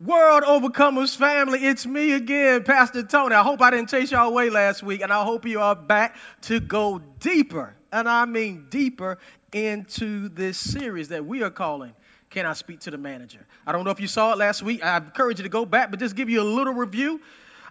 World Overcomers family, it's me again, Pastor Tony. I hope I didn't chase y'all away last week, and I hope you are back to go deeper, and I mean deeper, into this series that we are calling Can I Speak to the Manager? I don't know if you saw it last week. I encourage you to go back, but just give you a little review.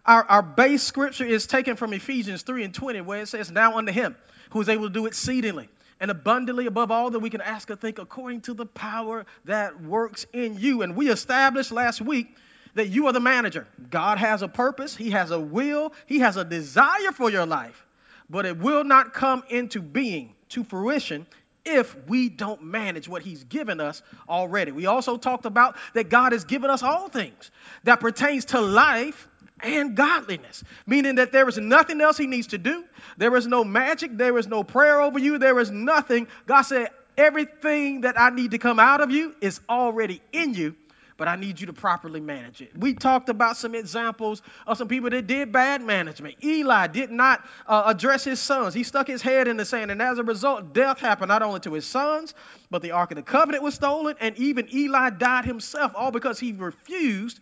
Our, our base scripture is taken from Ephesians 3 and 20, where it says, Now unto him who is able to do exceedingly and abundantly above all that we can ask or think according to the power that works in you. And we established last week that you are the manager. God has a purpose, He has a will, He has a desire for your life, but it will not come into being, to fruition, if we don't manage what he's given us already. We also talked about that God has given us all things that pertains to life and godliness, meaning that there is nothing else he needs to do. There is no magic, there is no prayer over you, there is nothing. God said, everything that I need to come out of you is already in you, but I need you to properly manage it. We talked about some examples of some people that did bad management. Eli did not uh, address his sons, he stuck his head in the sand, and as a result, death happened not only to his sons, but the Ark of the Covenant was stolen, and even Eli died himself, all because he refused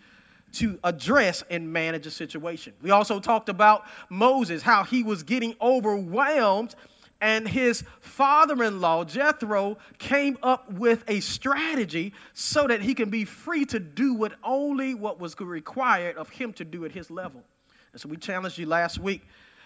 to address and manage a situation. We also talked about Moses, how he was getting overwhelmed, and his father in law, Jethro, came up with a strategy so that he can be free to do what only what was required of him to do at his level. And so we challenged you last week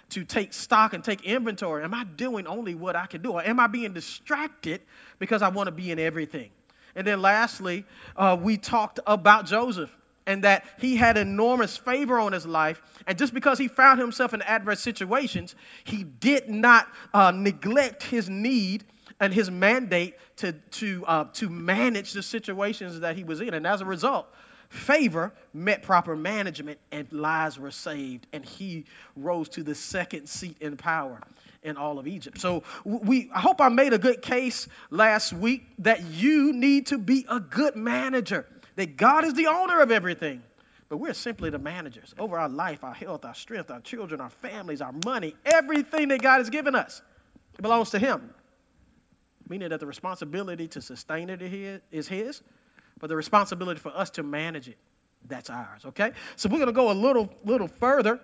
to take stock and take inventory. Am I doing only what I can do? Or am I being distracted because I want to be in everything? And then lastly, uh, we talked about Joseph and that he had enormous favor on his life. And just because he found himself in adverse situations, he did not uh, neglect his need and his mandate to, to, uh, to manage the situations that he was in. And as a result, favor met proper management and lives were saved. And he rose to the second seat in power in all of Egypt. So we I hope I made a good case last week that you need to be a good manager that God is the owner of everything, but we're simply the managers over our life, our health, our strength, our children, our families, our money, everything that God has given us. It belongs to Him. Meaning that the responsibility to sustain it is His, but the responsibility for us to manage it, that's ours, okay? So we're going to go a little, little further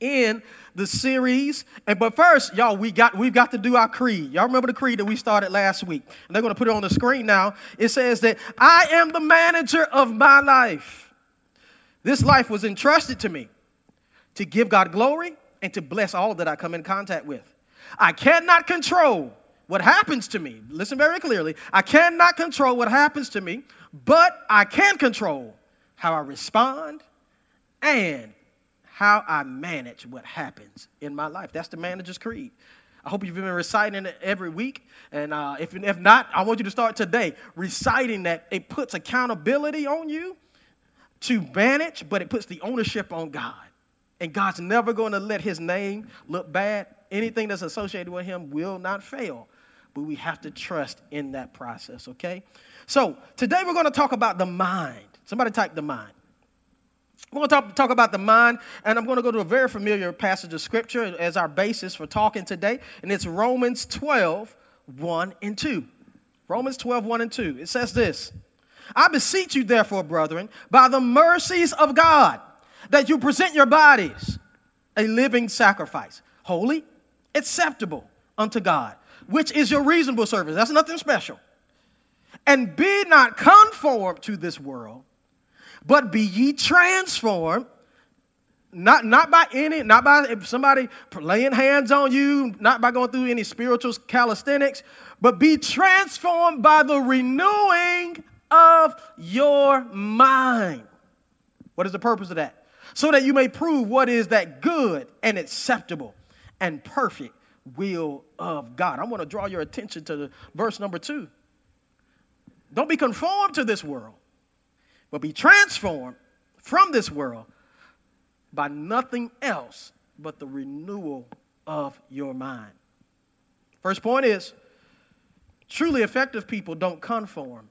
in the series. And but first, y'all, we got we've got to do our creed. Y'all remember the creed that we started last week? And they're going to put it on the screen now. It says that I am the manager of my life. This life was entrusted to me to give God glory and to bless all that I come in contact with. I cannot control what happens to me. Listen very clearly. I cannot control what happens to me, but I can control how I respond and how I manage what happens in my life. That's the manager's creed. I hope you've been reciting it every week. And uh, if, if not, I want you to start today reciting that. It puts accountability on you to manage, but it puts the ownership on God. And God's never going to let his name look bad. Anything that's associated with him will not fail. But we have to trust in that process, okay? So today we're going to talk about the mind. Somebody type the mind. We're going to talk, talk about the mind, and I'm going to go to a very familiar passage of scripture as our basis for talking today, and it's Romans 12, 1 and 2. Romans 12, 1 and 2. It says this I beseech you, therefore, brethren, by the mercies of God, that you present your bodies a living sacrifice, holy, acceptable unto God, which is your reasonable service. That's nothing special. And be not conformed to this world but be ye transformed not, not by any, not by somebody laying hands on you, not by going through any spiritual calisthenics, but be transformed by the renewing of your mind. What is the purpose of that? So that you may prove what is that good and acceptable and perfect will of God. I want to draw your attention to verse number two. Don't be conformed to this world, but be transformed from this world by nothing else but the renewal of your mind. First point is truly effective people don't conform,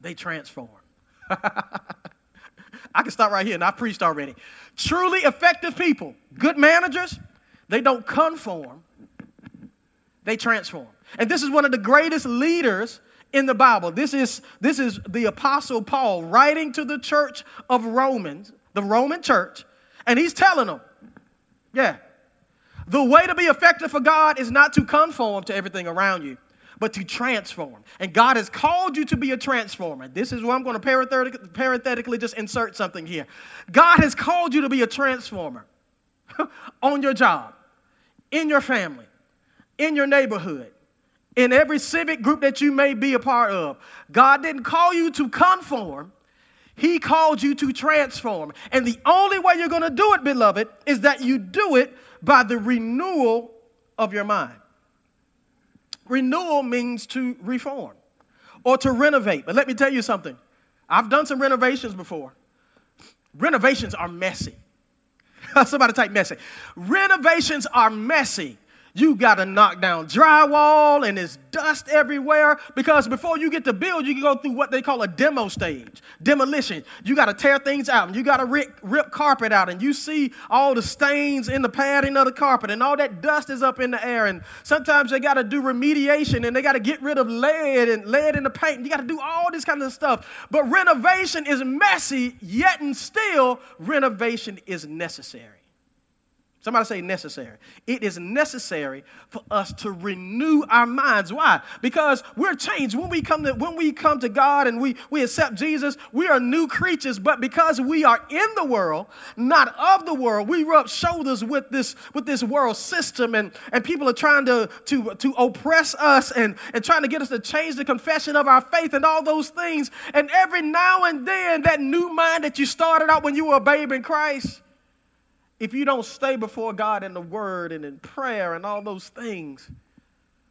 they transform. I can stop right here and I preached already. Truly effective people, good managers, they don't conform, they transform. And this is one of the greatest leaders in the Bible. This is, this is the Apostle Paul writing to the church of Romans, the Roman church, and he's telling them, yeah, the way to be effective for God is not to conform to everything around you, but to transform. And God has called you to be a transformer. This is where I'm going to parenthetically, parenthetically just insert something here. God has called you to be a transformer on your job, in your family, in your neighborhood, in every civic group that you may be a part of. God didn't call you to conform, He called you to transform. And the only way you're going to do it, beloved, is that you do it by the renewal of your mind. Renewal means to reform or to renovate. But let me tell you something I've done some renovations before. Renovations are messy. Somebody type messy. Renovations are messy. You got to knock down drywall and there's dust everywhere because before you get to build, you can go through what they call a demo stage, demolition. You got to tear things out and you got to rip, rip carpet out and you see all the stains in the padding of the carpet and all that dust is up in the air. And sometimes they got to do remediation and they got to get rid of lead and lead in the paint. You got to do all this kind of stuff. But renovation is messy, yet and still, renovation is necessary. Somebody say necessary. It is necessary for us to renew our minds. Why? Because we're changed. When we come to, when we come to God and we, we accept Jesus, we are new creatures. But because we are in the world, not of the world, we rub shoulders with this, with this world system. And, and people are trying to, to, to oppress us and, and trying to get us to change the confession of our faith and all those things. And every now and then, that new mind that you started out when you were a babe in Christ if you don't stay before God in the Word and in prayer and all those things,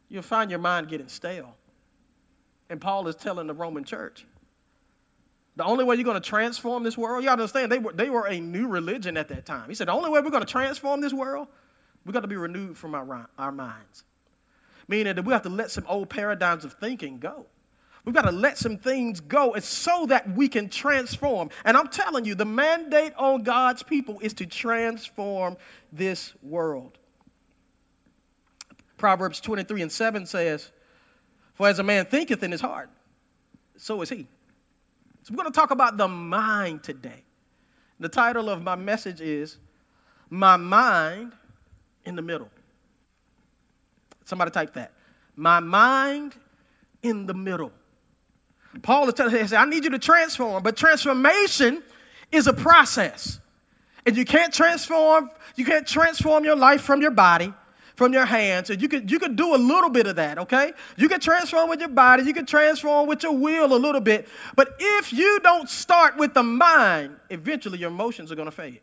you'll find your mind getting stale. And Paul is telling the Roman church the only way you're going to transform this world, you understand, they were, they were a new religion at that time. He said, the only way we're going to transform this world, we've got to be renewed from our, our minds. Meaning that we have to let some old paradigms of thinking go. We've got to let some things go so that we can transform. And I'm telling you, the mandate on God's people is to transform this world. Proverbs 23 and 7 says, For as a man thinketh in his heart, so is he. So we're going to talk about the mind today. The title of my message is My Mind in the Middle. Somebody type that. My mind in the middle. Paul is telling him, I need you to transform, but transformation is a process. And you can't transform, you can't transform your life from your body, from your hands. And you could you could do a little bit of that, okay? You can transform with your body, you can transform with your will a little bit. But if you don't start with the mind, eventually your emotions are gonna fade.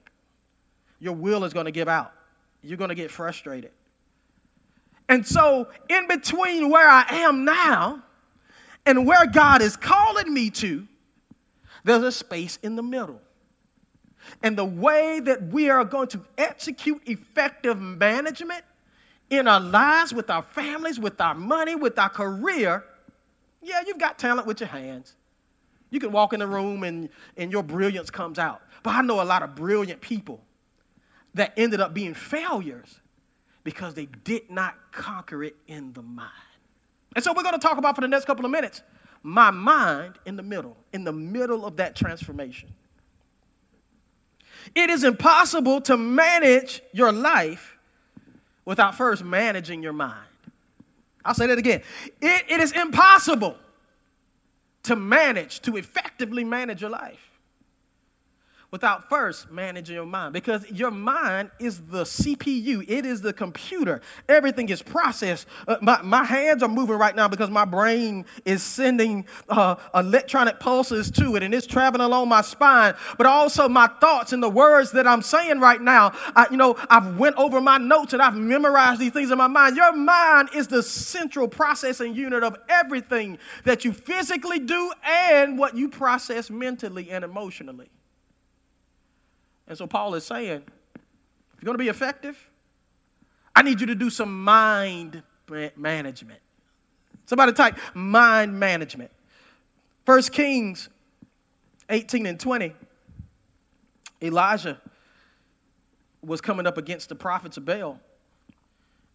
Your will is gonna give out. You're gonna get frustrated. And so, in between where I am now and where God is calling me to, there's a space in the middle. And the way that we are going to execute effective management in our lives, with our families, with our money, with our career, yeah, you've got talent with your hands. You can walk in the room and, and your brilliance comes out. But I know a lot of brilliant people that ended up being failures because they did not conquer it in the mind. And so we're going to talk about for the next couple of minutes my mind in the middle, in the middle of that transformation. It is impossible to manage your life without first managing your mind. I'll say that again. It, it is impossible to manage, to effectively manage your life without first managing your mind because your mind is the CPU, it is the computer. Everything is processed. Uh, my, my hands are moving right now because my brain is sending uh, electronic pulses to it and it's traveling along my spine. But also my thoughts and the words that I'm saying right now, I, you know, I've went over my notes and I've memorized these things in my mind. Your mind is the central processing unit of everything that you physically do and what you process mentally and emotionally. And so Paul is saying, if you're going to be effective, I need you to do some mind management. Somebody type mind management. First Kings 18 and 20. Elijah was coming up against the prophets of Baal.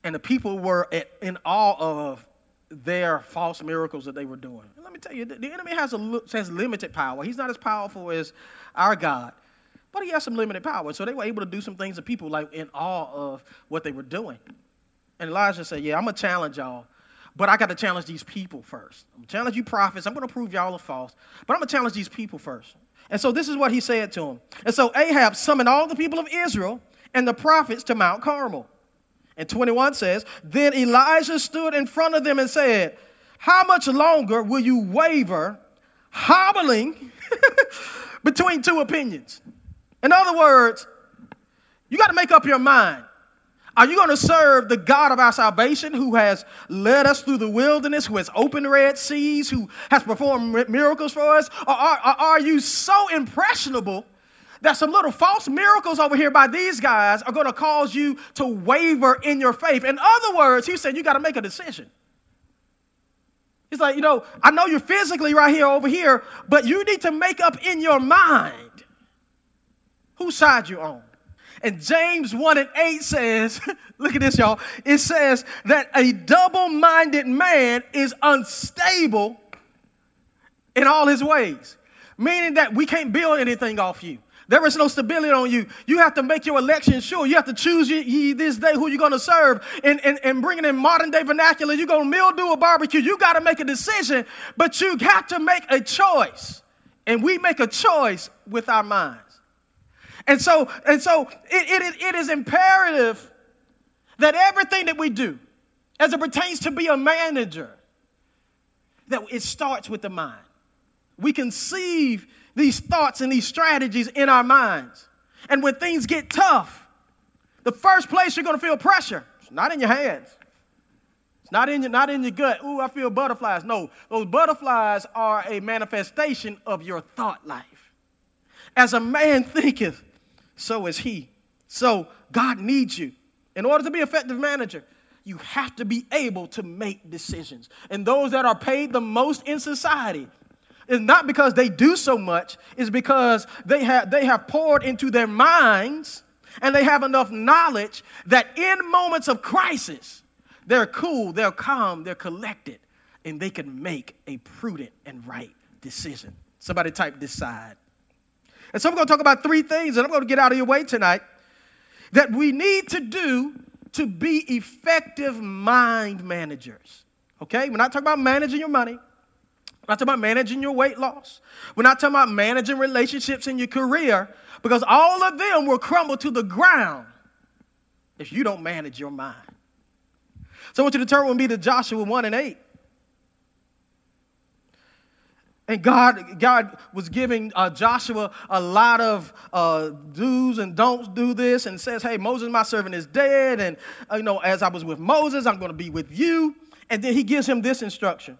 And the people were in awe of their false miracles that they were doing. And let me tell you, the enemy has, a, has limited power. He's not as powerful as our God, but he has some limited power. So they were able to do some things that people like in awe of what they were doing. And Elijah said, Yeah, I'm to challenge y'all, but I got to challenge these people first. I'm to challenge you prophets. I'm to prove y'all are false, but I'm to challenge these people first. And so this is what he said to him. And so Ahab summoned all the people of Israel and the prophets to Mount Carmel. And 21 says, Then Elijah stood in front of them and said, How much longer will you waver, hobbling between two opinions? In other words, you got to make up your mind. Are you going to serve the God of our salvation who has led us through the wilderness, who has opened red seas, who has performed miracles for us? Or are, are you so impressionable that some little false miracles over here by these guys are going to cause you to waver in your faith. In other words, he said, you got to make a decision. He's like, you know, I know you're physically right here over here, but you need to make up in your mind whose side you're on. And James 1 and 8 says, look at this, y'all. It says that a double minded man is unstable in all his ways, meaning that we can't build anything off you. There is no stability on you. You have to make your election sure. You have to choose ye this day who you're going to serve. And, and, and bringing in modern day vernacular, you're going to mildew a barbecue. You got to make a decision, but you got to make a choice. And we make a choice with our minds. And so, and so it, it, it is imperative that everything that we do, as it pertains to be a manager, that it starts with the mind. We conceive these thoughts and these strategies in our minds. And when things get tough, the first place you're going to feel pressure, it's not in your hands. It's not in your, not in your gut. Ooh, I feel butterflies. No, those butterflies are a manifestation of your thought life. As a man thinketh, so is he. So God needs you. In order to be effective manager, you have to be able to make decisions. And those that are paid the most in society is not because they do so much, it's because they have, they have poured into their minds and they have enough knowledge that in moments of crisis, they're cool, they're calm, they're collected, and they can make a prudent and right decision. Somebody type decide. And so I'm going to talk about three things, and I'm going to get out of your way tonight that we need to do to be effective mind managers. Okay? We're not talking about managing your money. We're not talking about managing your weight loss. We're not talking about managing relationships in your career because all of them will crumble to the ground if you don't manage your mind. So I want you to turn with me to Joshua 1 and 8. And God, God was giving uh, Joshua a lot of uh, do's and don'ts do this and says, hey, Moses, my servant, is dead. And, uh, you know, as I was with Moses, I'm going to be with you. And then he gives him this instruction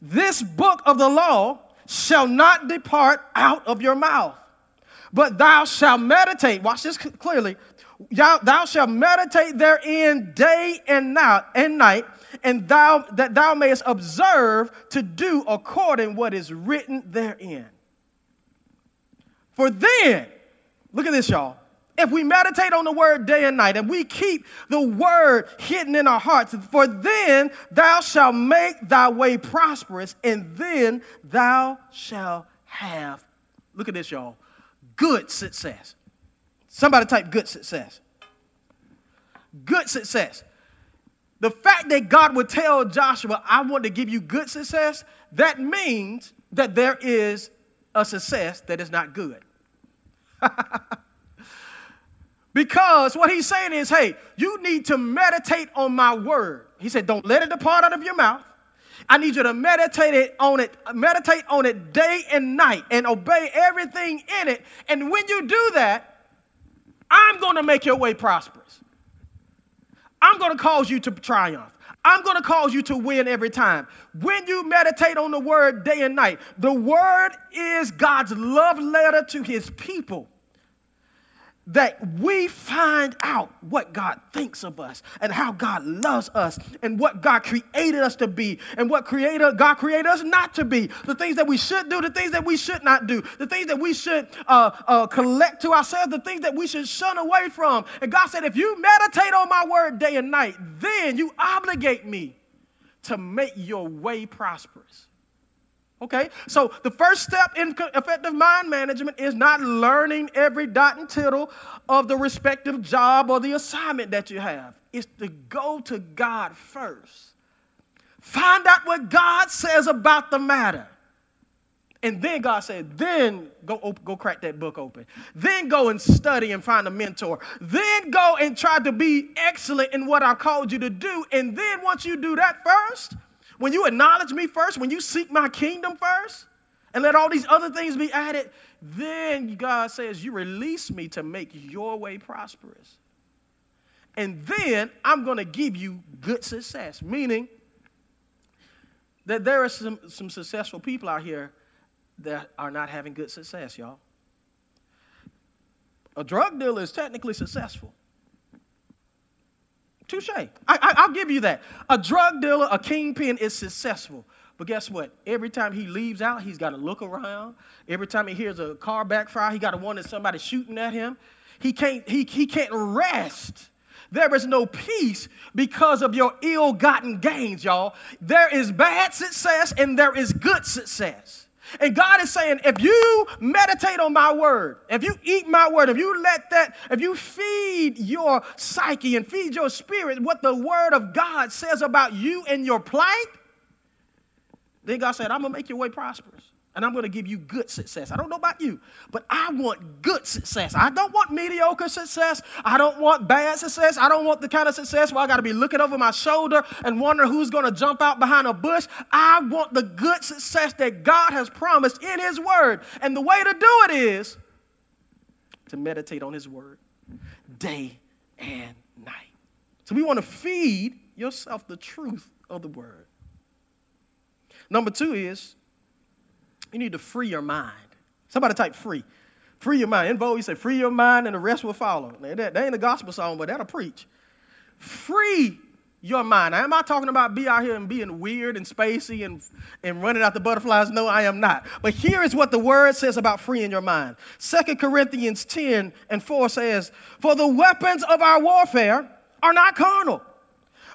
this book of the law shall not depart out of your mouth, but thou shalt meditate. Watch this clearly. Thou, thou shalt meditate therein day and night, and night, and thou that thou mayest observe to do according what is written therein. For then, look at this, y'all. If we meditate on the word day and night and we keep the word hidden in our hearts, for then thou shalt make thy way prosperous, and then thou shalt have, look at this, y'all, good success. Somebody type good success. Good success. The fact that God would tell Joshua, I want to give you good success, that means that there is a success that is not good. Because what he's saying is, hey, you need to meditate on my word. He said, don't let it depart out of your mouth. I need you to meditate it on it, meditate on it day and night and obey everything in it. And when you do that, I'm going to make your way prosperous. I'm going to cause you to triumph. I'm going to cause you to win every time. When you meditate on the word day and night, the word is God's love letter to his people that we find out what God thinks of us and how God loves us and what God created us to be and what creator God created us not to be. The things that we should do, the things that we should not do, the things that we should uh, uh, collect to ourselves, the things that we should shun away from. And God said, if you meditate on my word day and night, then you obligate me to make your way prosperous. Okay, so the first step in effective mind management is not learning every dot and tittle of the respective job or the assignment that you have. It's to go to God first. Find out what God says about the matter. And then God said, then go, op- go crack that book open. Then go and study and find a mentor. Then go and try to be excellent in what I called you to do. And then once you do that first, when you acknowledge me first, when you seek my kingdom first, and let all these other things be added, then God says, You release me to make your way prosperous. And then I'm going to give you good success, meaning that there are some, some successful people out here that are not having good success, y'all. A drug dealer is technically successful. Touche. I, I, will give you that. A drug dealer, a kingpin is successful. But guess what? Every time he leaves out, he's got to look around. Every time he hears a car backfire, he got to wonder somebody shooting at him. He can't, he, he can't rest. There is no peace because of your ill gotten gains, y'all. There is bad success and there is good success. And God is saying, if you meditate on my word, if you eat my word, if you let that, if you feed your psyche and feed your spirit what the word of God says about you and your plight, then God said, I'm going to make your way prosperous and I'm going to give you good success. I don't know about you, but I want good success. I don't want mediocre success. I don't want bad success. I don't want the kind of success where I got to be looking over my shoulder and wondering who's going to jump out behind a bush. I want the good success that God has promised in His Word. And the way to do it is to meditate on His Word day and night. So we want to feed yourself the truth of the Word. Number two is you need to free your mind. Somebody type free. Free your mind. En Vogue, you say, free your mind and the rest will follow. That, that ain't a gospel song, but that'll preach. Free your mind. Now, am I talking about be out here and being weird and spacey and, and running out the butterflies? No, I am not. But here is what the word says about freeing your mind. Second Corinthians 10 and 4 says, For the weapons of our warfare are not carnal,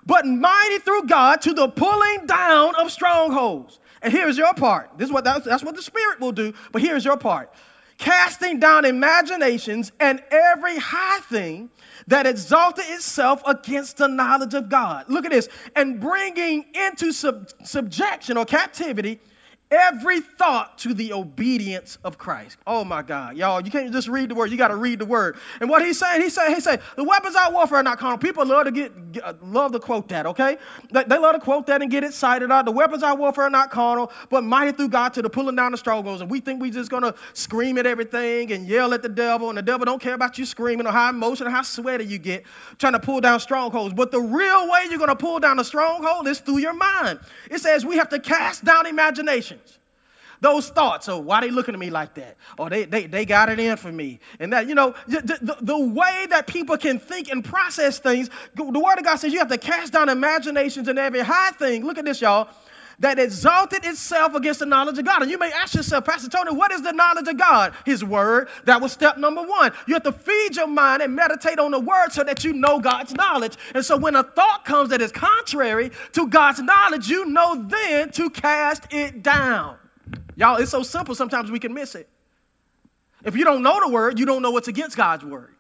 but mighty through God to the pulling down of strongholds. And here's your part. This is what that's, that's what the Spirit will do. But here's your part. Casting down imaginations and every high thing that exalted itself against the knowledge of God. Look at this. And bringing into sub- subjection or captivity every thought to the obedience of Christ. Oh my God, y'all, you can't just read the word, you got to read the word. And what he's saying, he's saying, he said, the weapons of warfare are not carnal. People love to get, get, uh, love to quote that, okay? They, love to quote that and get excited out. The weapons of warfare are not carnal, but mighty through God to the pulling down the strongholds. And we think we're just gonna scream at everything and yell at the devil, and the devil don't care about you screaming or how emotional, how sweaty you get trying to pull down strongholds. But the real way you're gonna pull down a stronghold is through your mind. It says we have to cast down imagination those thoughts of why they looking at me like that or they, they, they got it in for me and that you know the, the, the way that people can think and process things the word of god says you have to cast down imaginations and every high thing look at this y'all that exalted itself against the knowledge of God. And you may ask yourself, Pastor Tony, what is the knowledge of God? His word. That was step number one. You have to feed your mind and meditate on the word so that you know God's knowledge. And so when a thought comes that is contrary to God's knowledge, you know then to cast it down. Y'all, it's so simple, sometimes we can miss it. If you don't know the word, you don't know what's against God's word.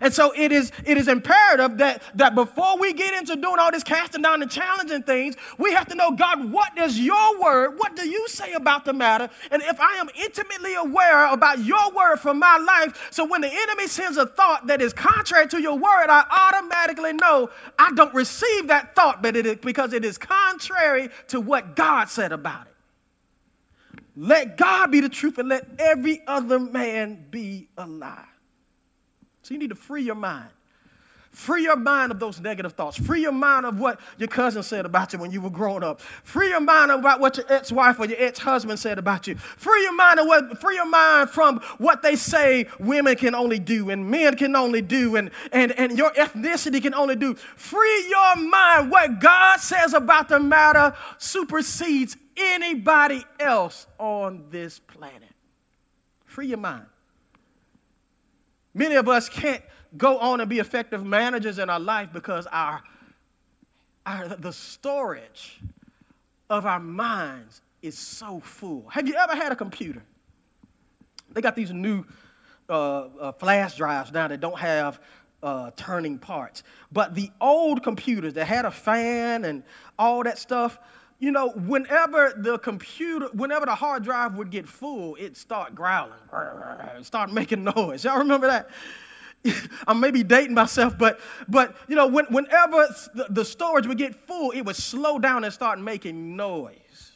And so it is, it is imperative that, that before we get into doing all this casting down and challenging things, we have to know, God, what is your word, what do you say about the matter? And if I am intimately aware about your word for my life, so when the enemy sends a thought that is contrary to your word, I automatically know I don't receive that thought but it is, because it is contrary to what God said about it. Let God be the truth and let every other man be a lie. So you need to free your mind. Free your mind of those negative thoughts. Free your mind of what your cousin said about you when you were growing up. Free your mind about what your ex-wife or your ex-husband said about you. Free your mind of what free your mind from what they say women can only do and men can only do and, and, and your ethnicity can only do. Free your mind. What God says about the matter supersedes anybody else on this planet. Free your mind. Many of us can't go on and be effective managers in our life because our, our the storage of our minds is so full. Have you ever had a computer? They got these new uh, uh, flash drives now that don't have uh, turning parts. But the old computers that had a fan and all that stuff, you know, whenever the computer, whenever the hard drive would get full, it'd start growling, start making noise. Y'all remember that? I'm maybe dating myself, but but you know, when, whenever the storage would get full, it would slow down and start making noise.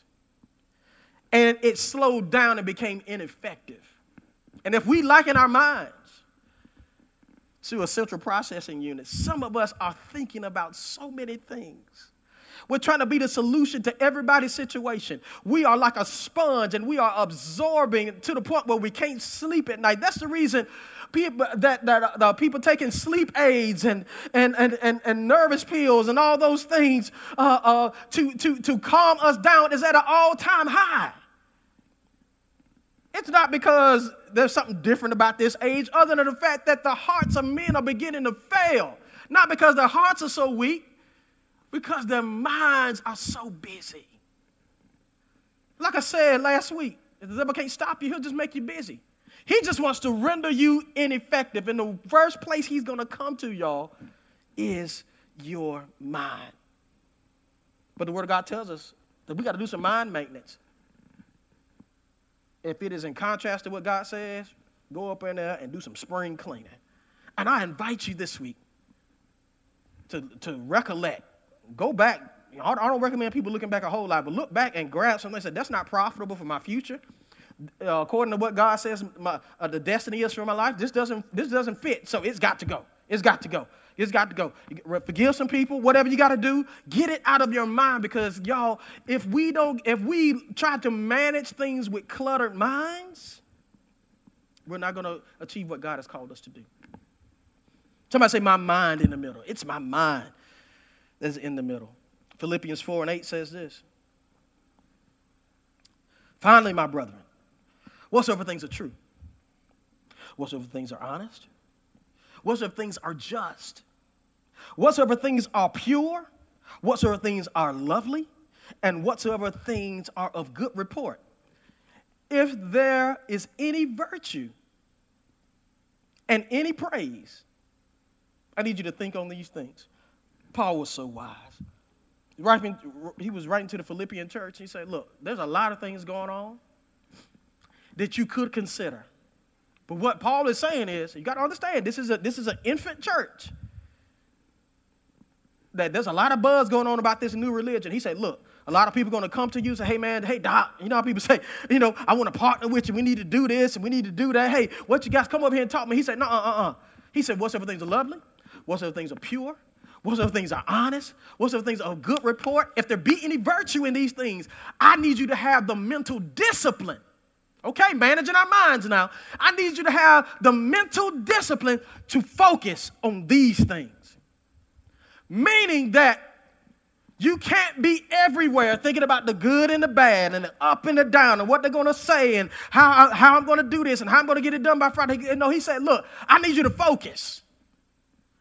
And it slowed down and became ineffective. And if we liken our minds to a central processing unit, some of us are thinking about so many things. We're trying to be the solution to everybody's situation. We are like a sponge and we are absorbing to the point where we can't sleep at night. That's the reason people that, that uh, people taking sleep aids and, and, and, and, and nervous pills and all those things uh, uh, to, to, to calm us down is at an all-time high. It's not because there's something different about this age, other than the fact that the hearts of men are beginning to fail. Not because their hearts are so weak, because their minds are so busy. Like I said last week, if the devil can't stop you, he'll just make you busy. He just wants to render you ineffective. And the first place he's going to come to, y'all, is your mind. But the Word of God tells us that we got to do some mind maintenance if it is in contrast to what God says, go up in there and do some spring cleaning. And I invite you this week to, to recollect, go back. I don't recommend people looking back a whole lot, but look back and grab something and say, that's not profitable for my future. Uh, according to what God says my, uh, the destiny is for my life, this doesn't, this doesn't fit, so it's got to go. It's got to go. It's got to go. Forgive some people, whatever you got to do, get it out of your mind because y'all, if we don't, if we try to manage things with cluttered minds, we're not going to achieve what God has called us to do. Somebody say, My mind in the middle. It's my mind that's in the middle. Philippians 4 and 8 says this. Finally, my brethren, whatsoever things are true, whatsoever things are honest, whatsoever things are just, whatsoever things are pure, whatsoever things are lovely, and whatsoever things are of good report. If there is any virtue and any praise, I need you to think on these things. Paul was so wise. He was writing to the Philippian church. He said, Look, there's a lot of things going on that you could consider. But what Paul is saying is, you got to understand, this is a this is an infant church. That there's a lot of buzz going on about this new religion. He said, look, a lot of people are going to come to you and say, hey man, hey doc, you know how people say, you know, I want to partner with you. We need to do this and we need to do that. Hey, what you guys come up here and talk to me? He said, no, uh, uh, uh. He said, whatsoever things are lovely, whatsoever things are pure, whatsoever things are honest, whatsoever things are of good report. If there be any virtue in these things, I need you to have the mental discipline Okay, managing our minds now. I need you to have the mental discipline to focus on these things. Meaning that you can't be everywhere thinking about the good and the bad and the up and the down and what they're going to say and how, how I'm going to do this and how I'm going to get it done by Friday. No, he said, look, I need you to focus.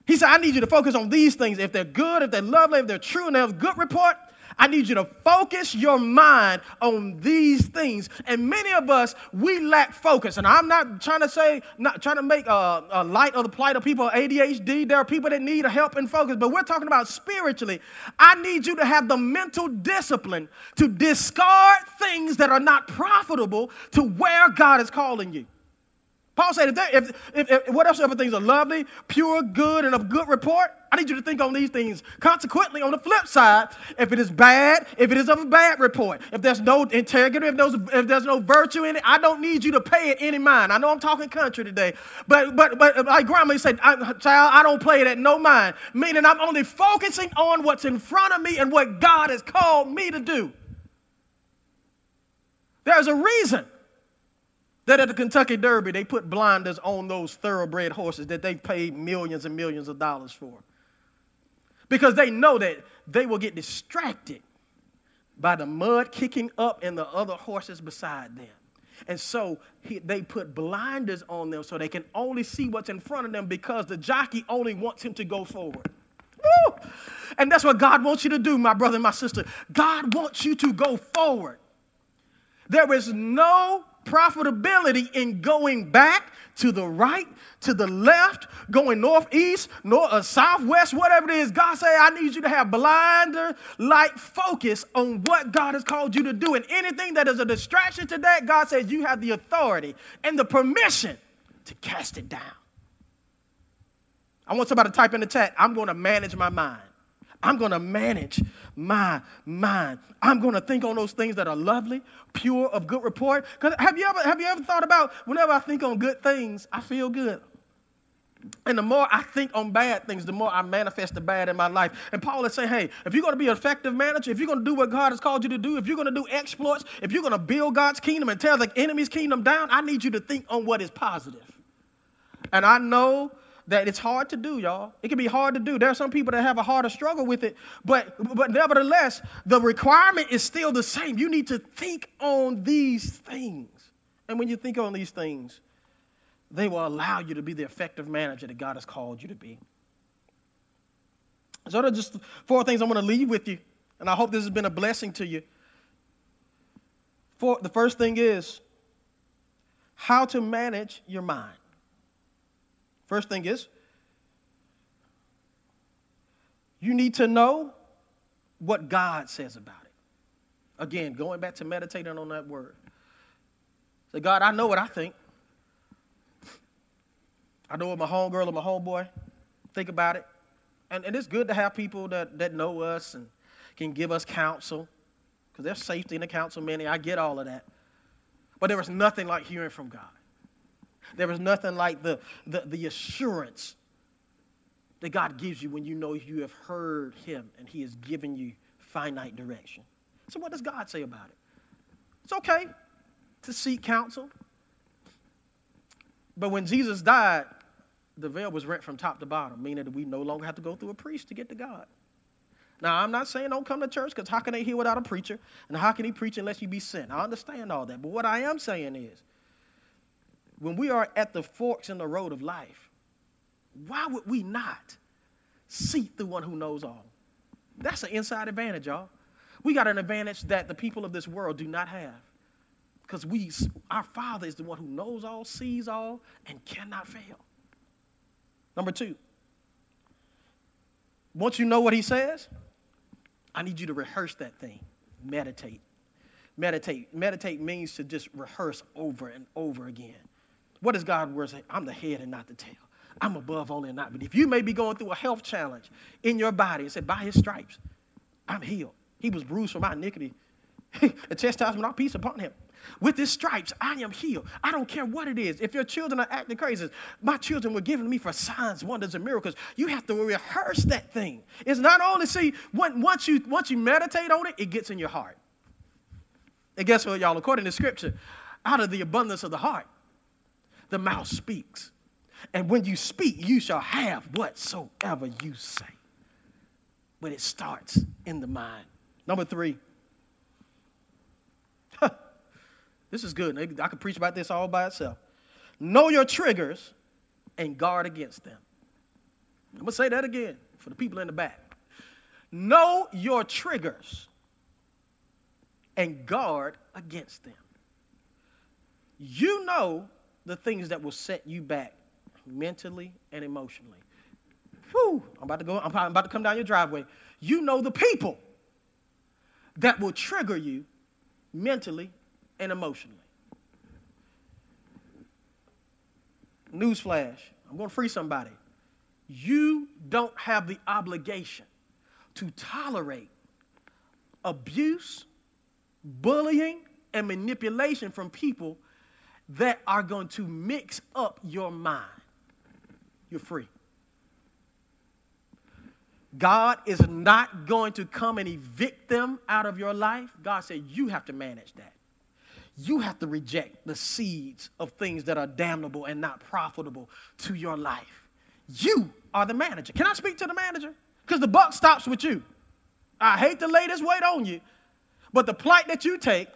He said, I need you to focus on these things. If they're good, if they're lovely, if they're true, and they have good report, I need you to focus your mind on these things. And many of us, we lack focus. And I'm not trying to say, not trying to make a, a light of the plight of people with ADHD. There are people that need help and focus, but we're talking about spiritually. I need you to have the mental discipline to discard things that are not profitable to where God is calling you. Paul said, if, if, if, if whatever things are lovely, pure, good, and of good report, I need you to think on these things. Consequently, on the flip side, if it is bad, if it is of a bad report, if there's no integrity, if there's, if there's no virtue in it, I don't need you to pay it any mind. I know I'm talking country today, but but but like grandma said, I, child, I don't play it at no mind. Meaning I'm only focusing on what's in front of me and what God has called me to do. There's a reason that at the Kentucky Derby, they put blinders on those thoroughbred horses that they paid millions and millions of dollars for. Because they know that they will get distracted by the mud kicking up and the other horses beside them. And so he, they put blinders on them so they can only see what's in front of them because the jockey only wants him to go forward. Woo! And that's what God wants you to do, my brother and my sister. God wants you to go forward. There is no profitability in going back to the right, to the left, going northeast, north, uh, southwest, whatever it is. God say, I need you to have blinder like focus on what God has called you to do. And anything that is a distraction to that, God says you have the authority and the permission to cast it down. I want somebody to type in the chat, I'm going to manage my mind. I'm going to manage my mind. I'm going to think on those things that are lovely, pure, of good report. Because have you ever have you ever thought about whenever I think on good things, I feel good. And the more I think on bad things, the more I manifest the bad in my life. And Paul is saying, hey, if you're going to be an effective manager, if you're going to do what God has called you to do, if you're going to do exploits, if you're going to build God's kingdom and tear the enemy's kingdom down, I need you to think on what is positive. And I know that it's hard to do, y'all. It can be hard to do. There are some people that have a harder struggle with it, but but nevertheless, the requirement is still the same. You need to think on these things. And when you think on these things, they will allow you to be the effective manager that God has called you to be. So, those are just four things I'm going to leave with you, and I hope this has been a blessing to you. For, the first thing is how to manage your mind. First thing is, you need to know what God says about it. Again, going back to meditating on that word. Say, God, I know what I think. I know what my homegirl or my homeboy think about it. And, and it's good to have people that, that know us and can give us counsel because there's safety in the counsel, many. I get all of that. But there was nothing like hearing from God. There is nothing like the, the, the assurance that God gives you when you know you have heard Him and He has given you finite direction. So, what does God say about it? It's okay to seek counsel. But when Jesus died, the veil was rent from top to bottom, meaning that we no longer have to go through a priest to get to God. Now, I'm not saying don't come to church because how can they hear without a preacher? And how can he preach unless you be sent? I understand all that. But what I am saying is, when we are at the forks in the road of life, why would we not seek the one who knows all? That's an inside advantage, y'all. We got an advantage that the people of this world do not have. Because we, our Father is the one who knows all, sees all, and cannot fail. Number two, once you know what he says, I need you to rehearse that thing. Meditate. Meditate. Meditate means to just rehearse over and over again. What does God's word say? I'm the head and not the tail. I'm above only and not beneath. If you may be going through a health challenge in your body and say, by his stripes, I'm healed. He was bruised for my iniquity. the chastisement of peace upon him. With his stripes, I am healed. I don't care what it is. If your children are acting crazy, my children were given to me for signs, wonders, and miracles. You have to rehearse that thing. It's not only see once you once you meditate on it, it gets in your heart. And guess what, y'all? According to Scripture, out of the abundance of the heart, the mouth speaks. And when you speak, you shall have whatsoever you say. But it starts in the mind. Number three. this is good. I could preach about this all by itself. Know your triggers and guard against them. I'm going to say that again for the people in the back. Know your triggers and guard against them. You know the things that will set you back mentally and emotionally. Whew, I'm about to go, I'm about to come down your driveway. You know the people that will trigger you mentally and emotionally. Newsflash, I'm going to free somebody. You don't have the obligation to tolerate abuse, bullying, and manipulation from people that are going to mix up your mind, you're free. God is not going to come and evict them out of your life. God said you have to manage that. You have to reject the seeds of things that are damnable and not profitable to your life. You are the manager. Can I speak to the manager? Because the buck stops with you. I hate to lay this weight on you, but the plight that you take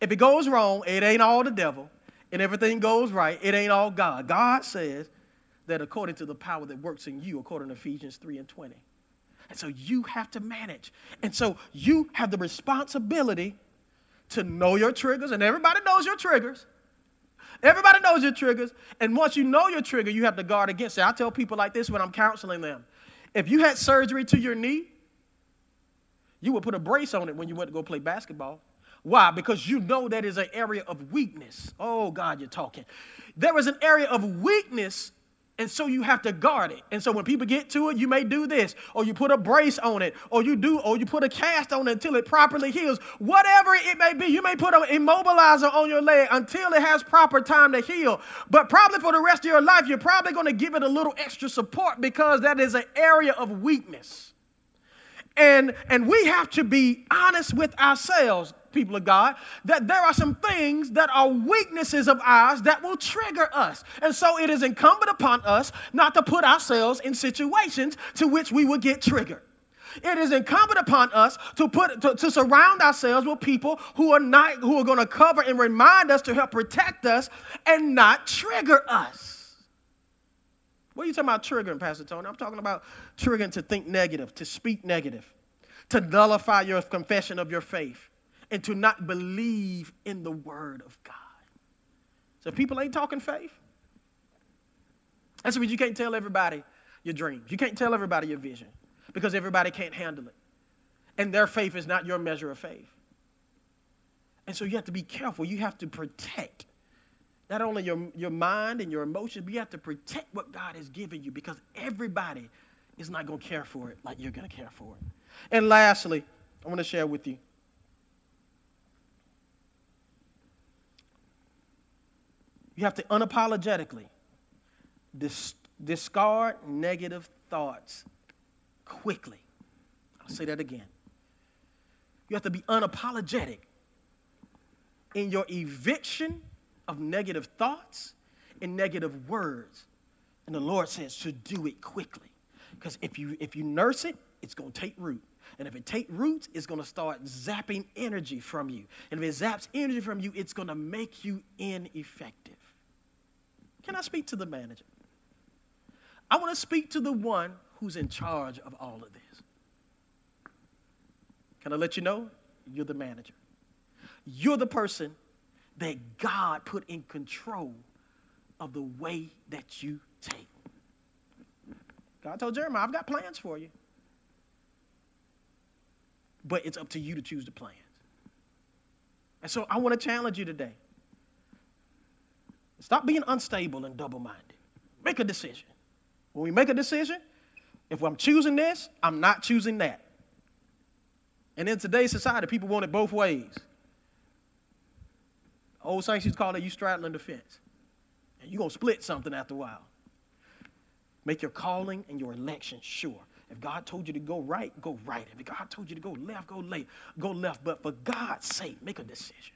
if it goes wrong, it ain't all the devil. And everything goes right, it ain't all God. God says that according to the power that works in you, according to Ephesians 3 and 20, And so you have to manage. And so you have the responsibility to know your triggers, and everybody knows your triggers. Everybody knows your triggers. And once you know your trigger, you have to guard against it. I tell people like this when I'm counseling them. If you had surgery to your knee, you would put a brace on it when you went to go play basketball. Why? Because you know that is an area of weakness. Oh, God, you're talking. There is an area of weakness and so you have to guard it. And so when people get to it, you may do this, or you put a brace on it, or you do, or you put a cast on it until it properly heals. Whatever it may be, you may put an immobilizer on your leg until it has proper time to heal. But probably for the rest of your life, you're probably going to give it a little extra support because that is an area of weakness. And, and we have to be honest with ourselves people of God, that there are some things that are weaknesses of ours that will trigger us. And so it is incumbent upon us not to put ourselves in situations to which we will get triggered. It is incumbent upon us to put to, to surround ourselves with people who are not who are going to cover and remind us to help protect us and not trigger us. What are you talking about triggering, Pastor Tony? I'm talking about triggering to think negative, to speak negative, to nullify your confession of your faith, and to not believe in the word of God. So people ain't talking faith. That's because you can't tell everybody your dreams. You can't tell everybody your vision because everybody can't handle it. And their faith is not your measure of faith. And so you have to be careful. You have to protect not only your, your mind and your emotions, but you have to protect what God has given you because everybody is not going to care for it like you're going to care for it. And lastly, I want to share with you You have to unapologetically dis- discard negative thoughts quickly. I'll say that again. You have to be unapologetic in your eviction of negative thoughts and negative words. And the Lord says to do it quickly. Because if you if you nurse it, it's going to take root. And if it take roots, it's going to start zapping energy from you. And if it zaps energy from you, it's going to make you ineffective. Can I speak to the manager? I want to speak to the one who's in charge of all of this. Can I let you know? You're the manager. You're the person that God put in control of the way that you take. God told Jeremiah, I've got plans for you. But it's up to you to choose the plans. And so I want to challenge you today. Stop being unstable and double minded. Make a decision. When we make a decision, if I'm choosing this, I'm not choosing that. And in today's society, people want it both ways. Old saints used to call it you straddling the fence. And you're going to split something after a while. Make your calling and your election sure. If God told you to go right, go right. If God told you to go left, go left. Go left. But for God's sake, make a decision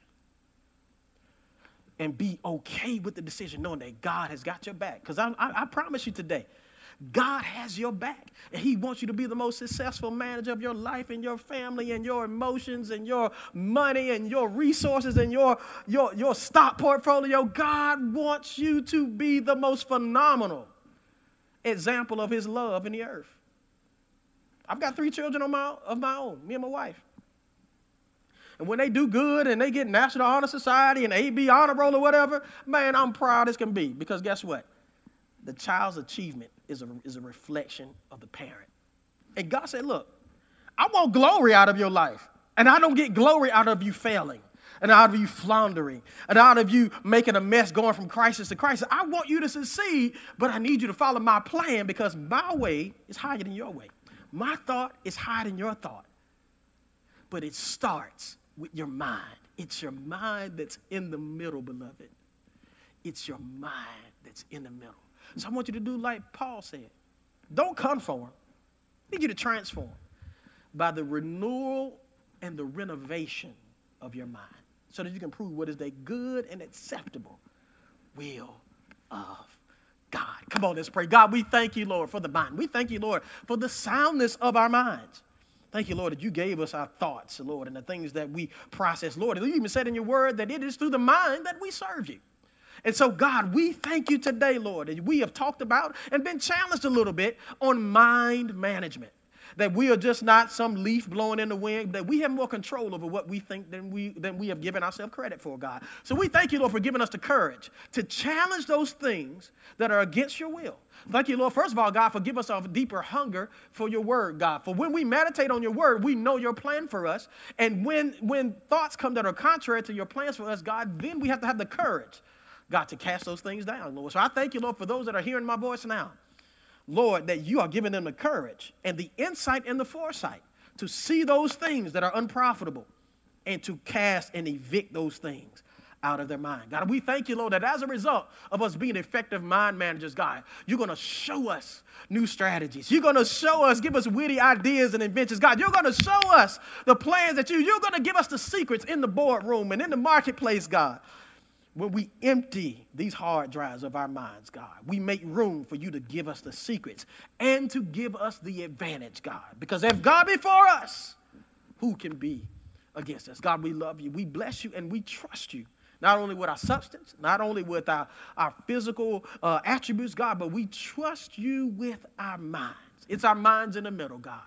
and be okay with the decision, knowing that God has got your back. Because I, I, I, promise you today, God has your back. And He wants you to be the most successful manager of your life and your family and your emotions and your money and your resources and your, your, your stock portfolio. God wants you to be the most phenomenal example of His love in the earth. I've got three children of my, of my own, me and my wife. And when they do good and they get National Honor Society and AB Honor Roll or whatever, man, I'm proud as can be. Because guess what? The child's achievement is a, is a reflection of the parent. And God said, Look, I want glory out of your life. And I don't get glory out of you failing and out of you floundering and out of you making a mess going from crisis to crisis. I want you to succeed, but I need you to follow my plan because my way is higher than your way. My thought is higher than your thought. But it starts with your mind. It's your mind that's in the middle, beloved. It's your mind that's in the middle. So I want you to do like Paul said. Don't conform. I need you to transform by the renewal and the renovation of your mind so that you can prove what is the good and acceptable will of God. Come on, let's pray. God, we thank you, Lord, for the mind. We thank you, Lord, for the soundness of our minds. Thank you, Lord, that you gave us our thoughts, Lord, and the things that we process. Lord, you even said in your word that it is through the mind that we serve you. And so, God, we thank you today, Lord, that we have talked about and been challenged a little bit on mind management. That we are just not some leaf blowing in the wind, that we have more control over what we think than we, than we have given ourselves credit for, God. So we thank you, Lord, for giving us the courage to challenge those things that are against your will. Thank you, Lord, first of all, God, for giving us a deeper hunger for your word, God. For when we meditate on your word, we know your plan for us. And when, when thoughts come that are contrary to your plans for us, God, then we have to have the courage, God, to cast those things down, Lord. So I thank you, Lord, for those that are hearing my voice now. Lord, that you are giving them the courage and the insight and the foresight to see those things that are unprofitable and to cast and evict those things out of their mind. God, we thank you, Lord, that as a result of us being effective mind managers, God, you're going to show us new strategies. You're going to show us, give us witty ideas and inventions. God, you're going to show us the plans that you, you're going to give us the secrets in the boardroom and in the marketplace, God when we empty these hard drives of our minds, God, we make room for you to give us the secrets and to give us the advantage, God. Because if God be for us, who can be against us? God, we love you. We bless you and we trust you. Not only with our substance, not only with our, our physical uh, attributes, God, but we trust you with our minds. It's our minds in the middle, God.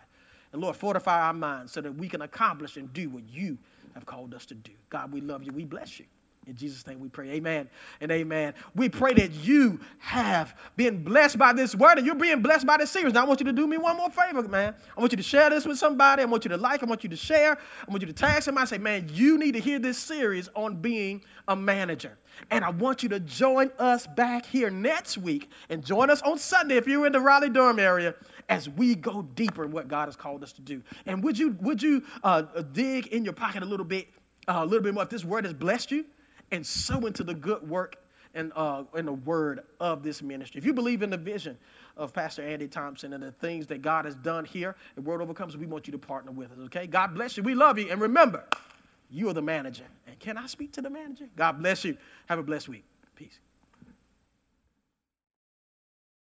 And Lord, fortify our minds so that we can accomplish and do what you have called us to do. God, we love you. We bless you. In Jesus' name we pray. Amen and amen. We pray that you have been blessed by this word and you're being blessed by this series. Now, I want you to do me one more favor, man. I want you to share this with somebody. I want you to like. I want you to share. I want you to tag somebody. And say, man, you need to hear this series on being a manager. And I want you to join us back here next week and join us on Sunday if you're in the Raleigh Durham area as we go deeper in what God has called us to do. And would you, would you uh, dig in your pocket a little bit, uh, a little bit more if this word has blessed you? And sow into the good work and, uh, and the word of this ministry. If you believe in the vision of Pastor Andy Thompson and the things that God has done here at Word Overcomes, we want you to partner with us, okay? God bless you. We love you. And remember, you are the manager. And can I speak to the manager? God bless you. Have a blessed week. Peace.